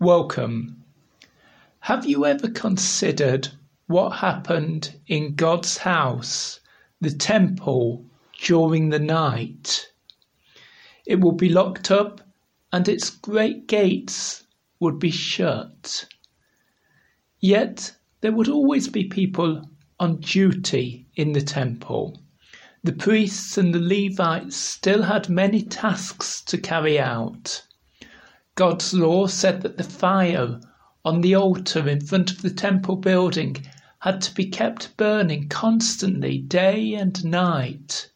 Welcome. Have you ever considered what happened in God's house, the temple, during the night? It will be locked up and its great gates would be shut. Yet there would always be people on duty in the temple. The priests and the Levites still had many tasks to carry out. God's law said that the fire on the altar in front of the temple building had to be kept burning constantly, day and night.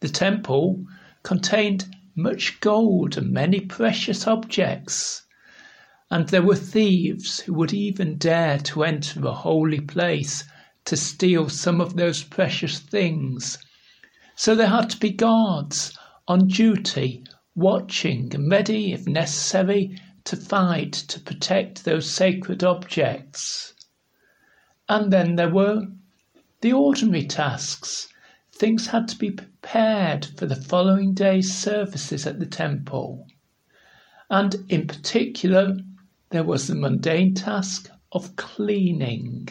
The temple contained much gold and many precious objects, and there were thieves who would even dare to enter a holy place to steal some of those precious things. So there had to be guards on duty watching and ready, if necessary, to fight to protect those sacred objects. And then there were the ordinary tasks. Things had to be prepared for the following day's services at the temple. And in particular, there was the mundane task of cleaning.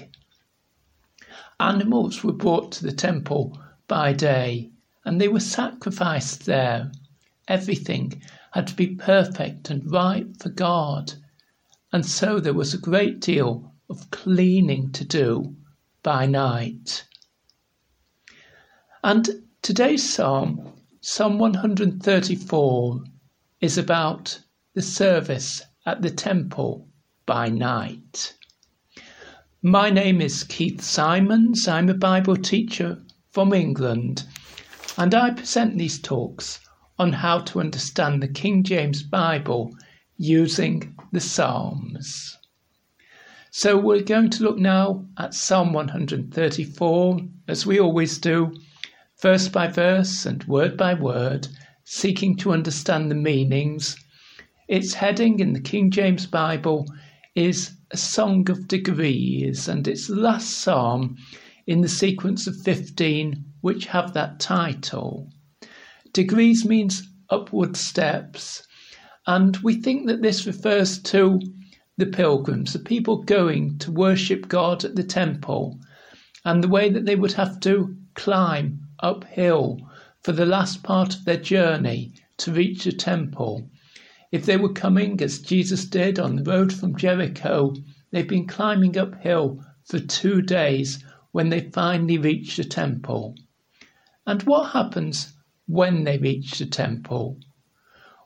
Animals were brought to the temple by day and they were sacrificed there everything had to be perfect and right for God. And so there was a great deal of cleaning to do by night. And today's psalm, Psalm 134, is about the service at the temple by night. My name is Keith Simons. I'm a Bible teacher from England, and I present these talks on how to understand the King James Bible using the Psalms. So we're going to look now at Psalm 134, as we always do, verse by verse and word by word, seeking to understand the meanings. Its heading in the King James Bible is a song of degrees, and it's the last psalm in the sequence of 15 which have that title. Degrees means upward steps. And we think that this refers to the pilgrims, the people going to worship God at the temple, and the way that they would have to climb uphill for the last part of their journey to reach the temple. If they were coming, as Jesus did, on the road from Jericho, they've been climbing uphill for two days when they finally reach the temple. And what happens when they reach the temple.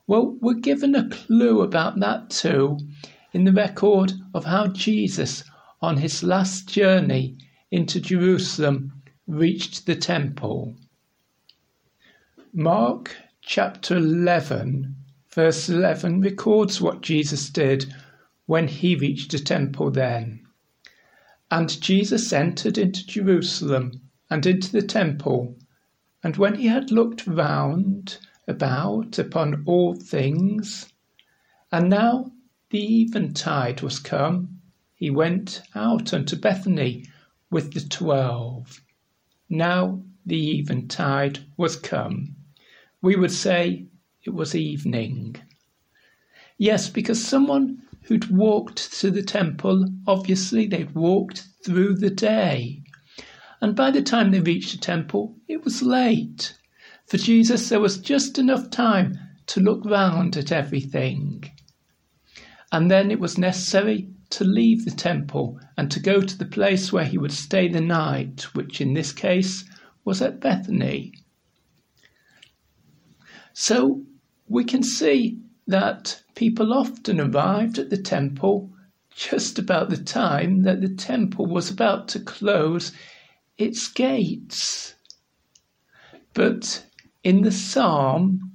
Well, we're given a clue about that too in the record of how Jesus, on his last journey into Jerusalem, reached the temple. Mark chapter 11, verse 11, records what Jesus did when he reached the temple then. And Jesus entered into Jerusalem and into the temple and when he had looked round about upon all things, and now the eventide was come, he went out unto Bethany with the twelve. Now the eventide was come. We would say it was evening. Yes, because someone who'd walked to the temple, obviously they'd walked through the day and by the time they reached the temple, it was late. For Jesus, there was just enough time to look round at everything. And then it was necessary to leave the temple and to go to the place where he would stay the night, which in this case was at Bethany. So we can see that people often arrived at the temple just about the time that the temple was about to close its gates. But in the psalm,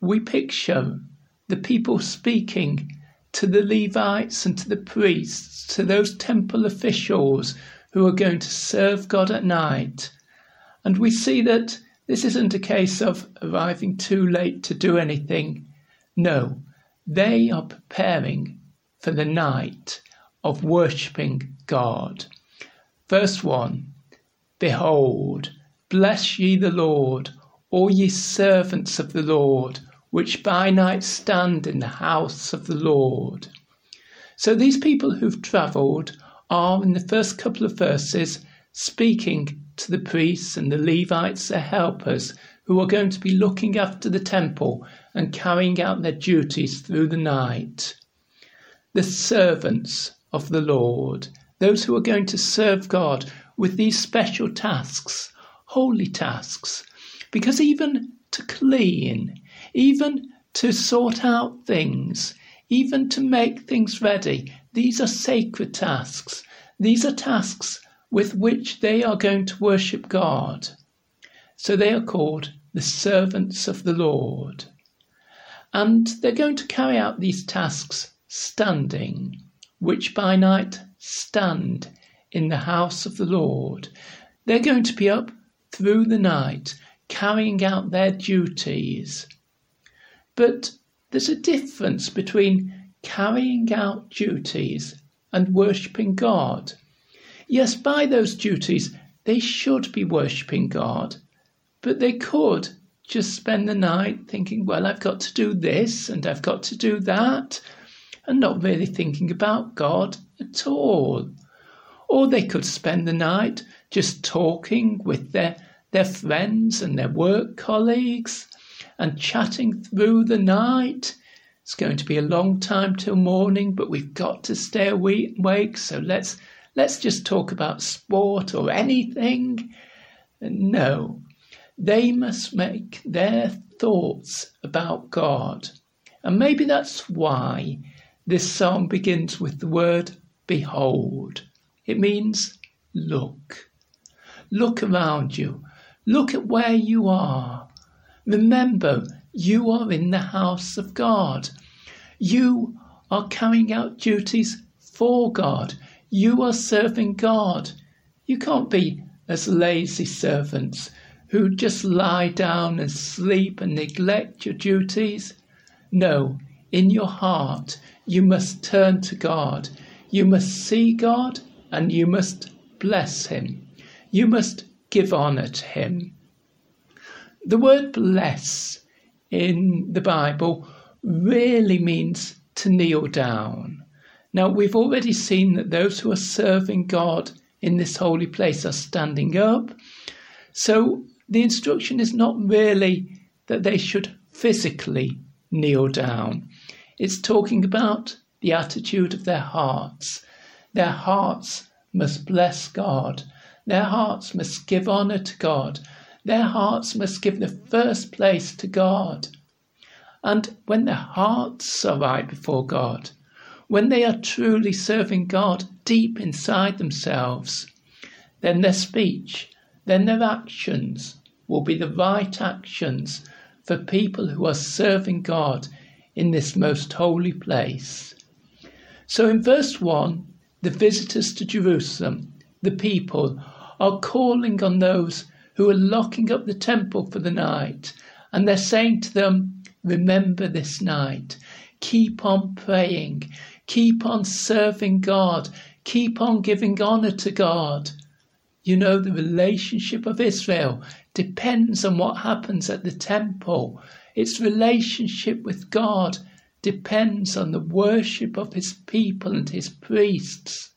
we picture the people speaking to the Levites and to the priests, to those temple officials who are going to serve God at night. And we see that this isn't a case of arriving too late to do anything. No, they are preparing for the night of worshipping God. Verse 1 Behold, bless ye the Lord, all ye servants of the Lord, which by night stand in the house of the Lord. So these people who've travelled are, in the first couple of verses, speaking to the priests and the Levites, their helpers, who are going to be looking after the temple and carrying out their duties through the night. The servants of the Lord, those who are going to serve God with these special tasks, holy tasks, because even to clean, even to sort out things, even to make things ready, these are sacred tasks. These are tasks with which they are going to worship God. So they are called the servants of the Lord. And they're going to carry out these tasks standing, which by night stand in the house of the Lord. They're going to be up through the night, carrying out their duties. But there's a difference between carrying out duties and worshipping God. Yes, by those duties, they should be worshipping God, but they could just spend the night thinking, well, I've got to do this and I've got to do that, and not really thinking about God at all. Or they could spend the night just talking with their, their friends and their work colleagues and chatting through the night. It's going to be a long time till morning, but we've got to stay awake, so let's let's just talk about sport or anything. No, they must make their thoughts about God. And maybe that's why this psalm begins with the word behold. It means look. Look around you. Look at where you are. Remember, you are in the house of God. You are carrying out duties for God. You are serving God. You can't be as lazy servants who just lie down and sleep and neglect your duties. No, in your heart, you must turn to God. You must see God and you must bless him. You must give honour to him. The word bless in the Bible really means to kneel down. Now, we've already seen that those who are serving God in this holy place are standing up. So the instruction is not really that they should physically kneel down, it's talking about the attitude of their hearts. Their hearts must bless God. Their hearts must give honour to God. Their hearts must give the first place to God. And when their hearts are right before God, when they are truly serving God deep inside themselves, then their speech, then their actions will be the right actions for people who are serving God in this most holy place. So in verse 1, the visitors to Jerusalem, the people, are calling on those who are locking up the temple for the night, and they're saying to them, Remember this night. Keep on praying. Keep on serving God. Keep on giving honour to God. You know, the relationship of Israel depends on what happens at the temple. Its relationship with God depends on the worship of his people and his priests.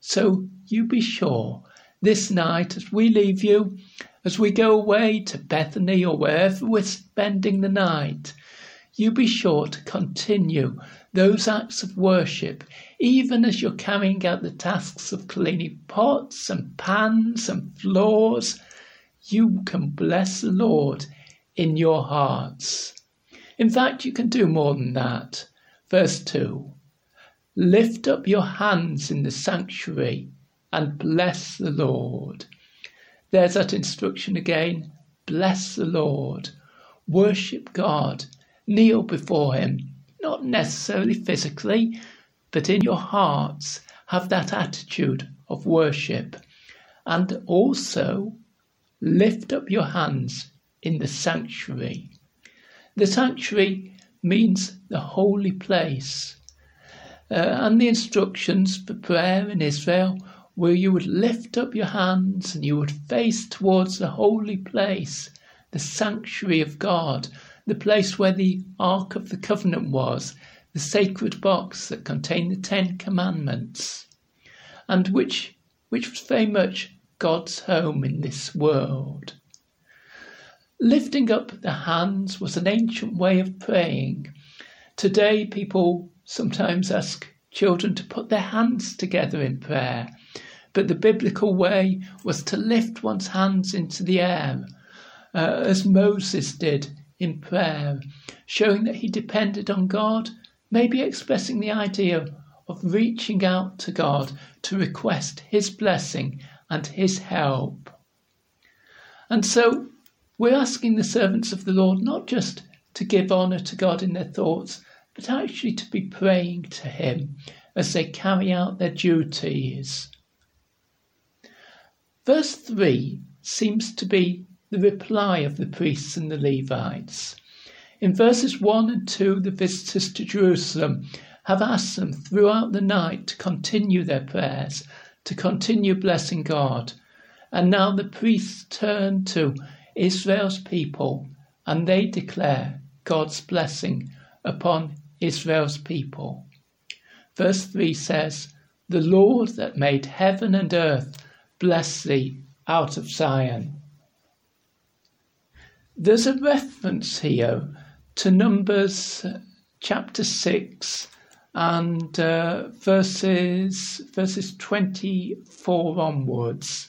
So you be sure this night as we leave you, as we go away to Bethany or wherever we're spending the night, you be sure to continue those acts of worship, even as you're carrying out the tasks of cleaning pots and pans and floors. You can bless the Lord in your hearts. In fact, you can do more than that. Verse 2 Lift up your hands in the sanctuary and bless the Lord. There's that instruction again. Bless the Lord. Worship God. Kneel before Him. Not necessarily physically, but in your hearts, have that attitude of worship. And also lift up your hands in the sanctuary. The sanctuary means the holy place. Uh, and the instructions for prayer in Israel where you would lift up your hands and you would face towards the holy place, the sanctuary of God, the place where the Ark of the Covenant was, the sacred box that contained the Ten Commandments, and which, which was very much God's home in this world. Lifting up the hands was an ancient way of praying. Today, people sometimes ask children to put their hands together in prayer, but the biblical way was to lift one's hands into the air, uh, as Moses did in prayer, showing that he depended on God maybe expressing the idea of reaching out to God to request His blessing and His help. And so we're asking the servants of the Lord not just to give honour to God in their thoughts, but actually to be praying to Him as they carry out their duties. Verse 3 seems to be the reply of the priests and the Levites. In verses 1 and 2, the visitors to Jerusalem have asked them throughout the night to continue their prayers, to continue blessing God. And now the priests turn to Israel's people and they declare God's blessing upon Israel's people. Verse 3 says, The Lord that made heaven and earth bless thee out of Zion. There's a reference here to Numbers chapter 6 and uh, verses, verses 24 onwards,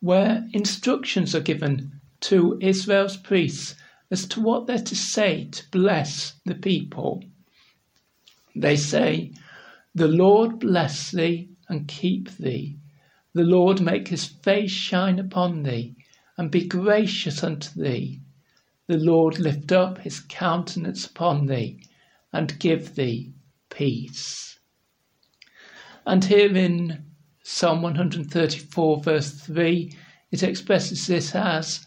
where instructions are given to Israel's priests as to what they're to say to bless the people. They say, The Lord bless thee and keep thee. The Lord make his face shine upon thee and be gracious unto thee the Lord lift up his countenance upon thee and give thee peace. And here in Psalm 134, verse 3, it expresses this as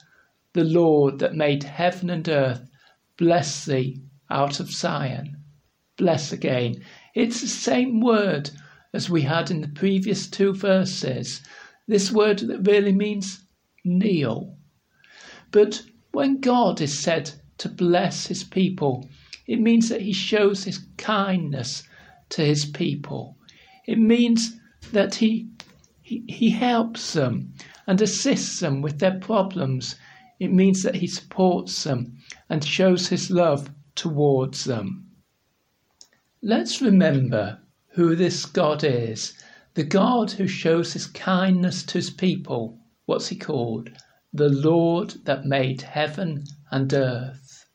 the Lord that made heaven and earth bless thee out of Zion. Bless again. It's the same word as we had in the previous two verses. This word that really means kneel. But when God is said to bless his people, it means that he shows his kindness to his people. It means that he, he, he helps them and assists them with their problems. It means that he supports them and shows his love towards them. Let's remember who this God is the God who shows his kindness to his people. What's he called? the Lord that made heaven and earth.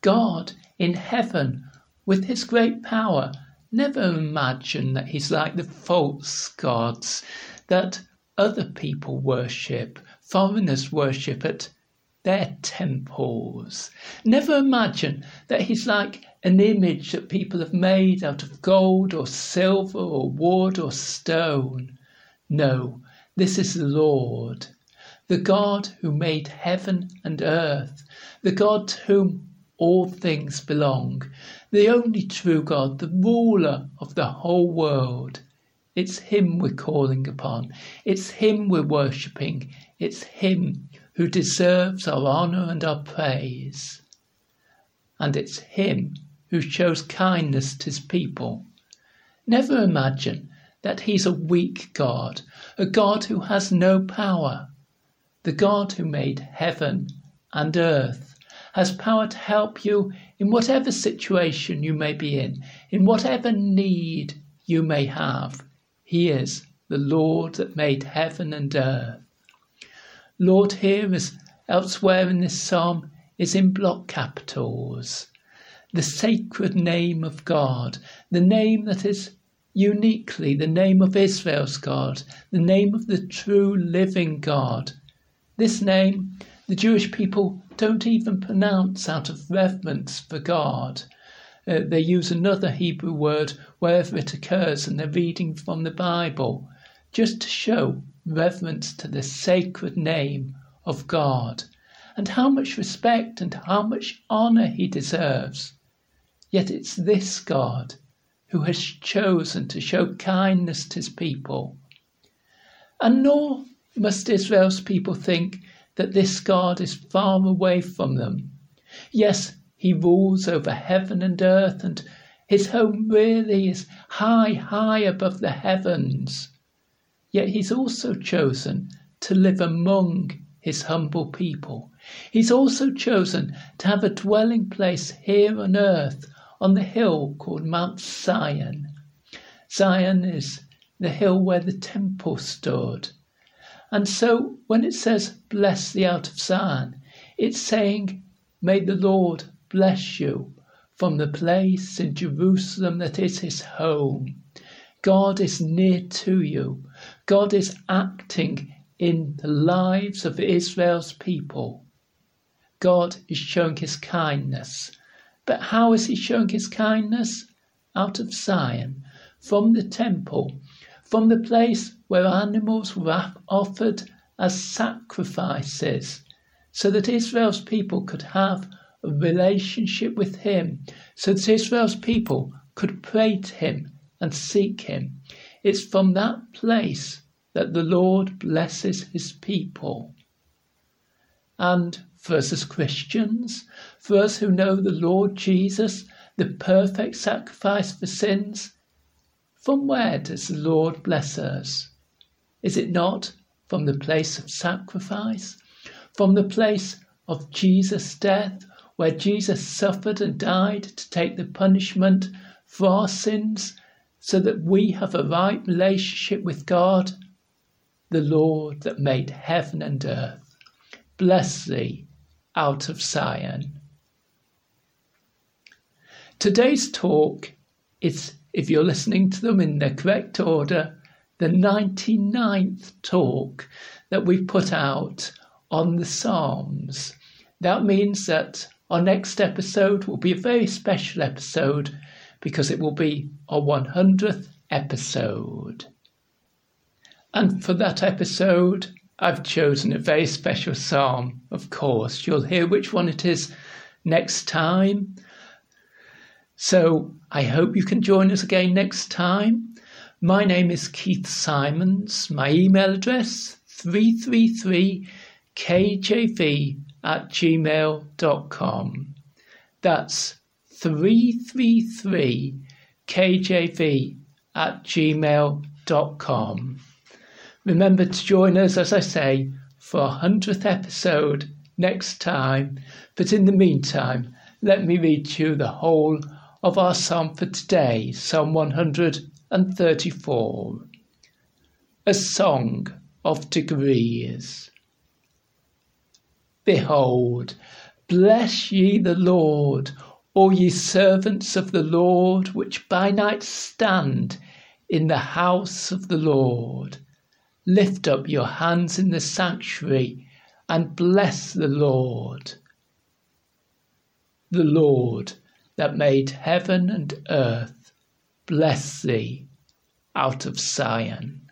God in heaven, with his great power, never imagine that he's like the false gods that other people worship, foreigners worship at their temples. Never imagine that he's like an image that people have made out of gold or silver or wood or stone. No, this is the Lord the God who made heaven and earth, the God to whom all things belong, the only true God, the ruler of the whole world. It's Him we're calling upon. It's Him we're worshipping. It's Him who deserves our honour and our praise. And it's Him who shows kindness to His people. Never imagine that He's a weak God, a God who has no power. The God who made heaven and earth has power to help you in whatever situation you may be in, in whatever need you may have. He is the Lord that made heaven and earth. Lord, here as elsewhere in this psalm, is in block capitals. The sacred name of God, the name that is uniquely the name of Israel's God, the name of the true living God, this name the Jewish people don't even pronounce out of reverence for God. Uh, they use another Hebrew word wherever it occurs and they're reading from the Bible, just to show reverence to the sacred name of God and how much respect and how much honour he deserves. Yet it's this God who has chosen to show kindness to his people. And nor must Israel's people think that this God is far away from them. Yes, he rules over heaven and earth, and his home really is high, high above the heavens. Yet he's also chosen to live among his humble people. He's also chosen to have a dwelling place here on earth on thee hill called Mount Zion. Zion is the hill where the temple stood. And so when it says, Bless the out of Zion, it's saying, May the Lord bless you from the place in Jerusalem that is his home. God is near to you. God is acting in the lives of Israel's people. God is showing his kindness. But how is he showing his kindness? Out of Zion, from the temple, from the place where animals were offered as sacrifices, so that Israel's people could have a relationship with him, so that Israel's people could pray to him and seek him. It's from that place that the Lord blesses his people. And for us as Christians, for us who know the Lord Jesus, the perfect sacrifice for sins, from where does the Lord bless us? Is it not from the place of sacrifice, from the place of Jesus' death, where Jesus suffered and died to take the punishment for our sins so that we have a right relationship with God, the Lord that made heaven and earth. Bless thee out of Zion. Today's talk is, if you're listening to them in the correct order, the 99th talk that we've put out on the Psalms. That means that our next episode will be a very special episode because it will be our 100th episode. And for that episode, I've chosen a very special psalm, of course. You'll hear which one it is next time. So I hope you can join us again next time. My name is Keith Simons. My email address 333kjv at gmail.com. That's 333kjv at gmail.com. Remember to join us, as I say, for a hundredth episode next time. But in the meantime, let me read you the whole of our psalm for today, Psalm 134. A Song of Degrees. Behold, bless ye the Lord, all ye servants of the Lord, which by night stand in the house of the Lord. Lift up your hands in the sanctuary and bless the Lord. The Lord that made heaven and earth, bless thee out of Zion.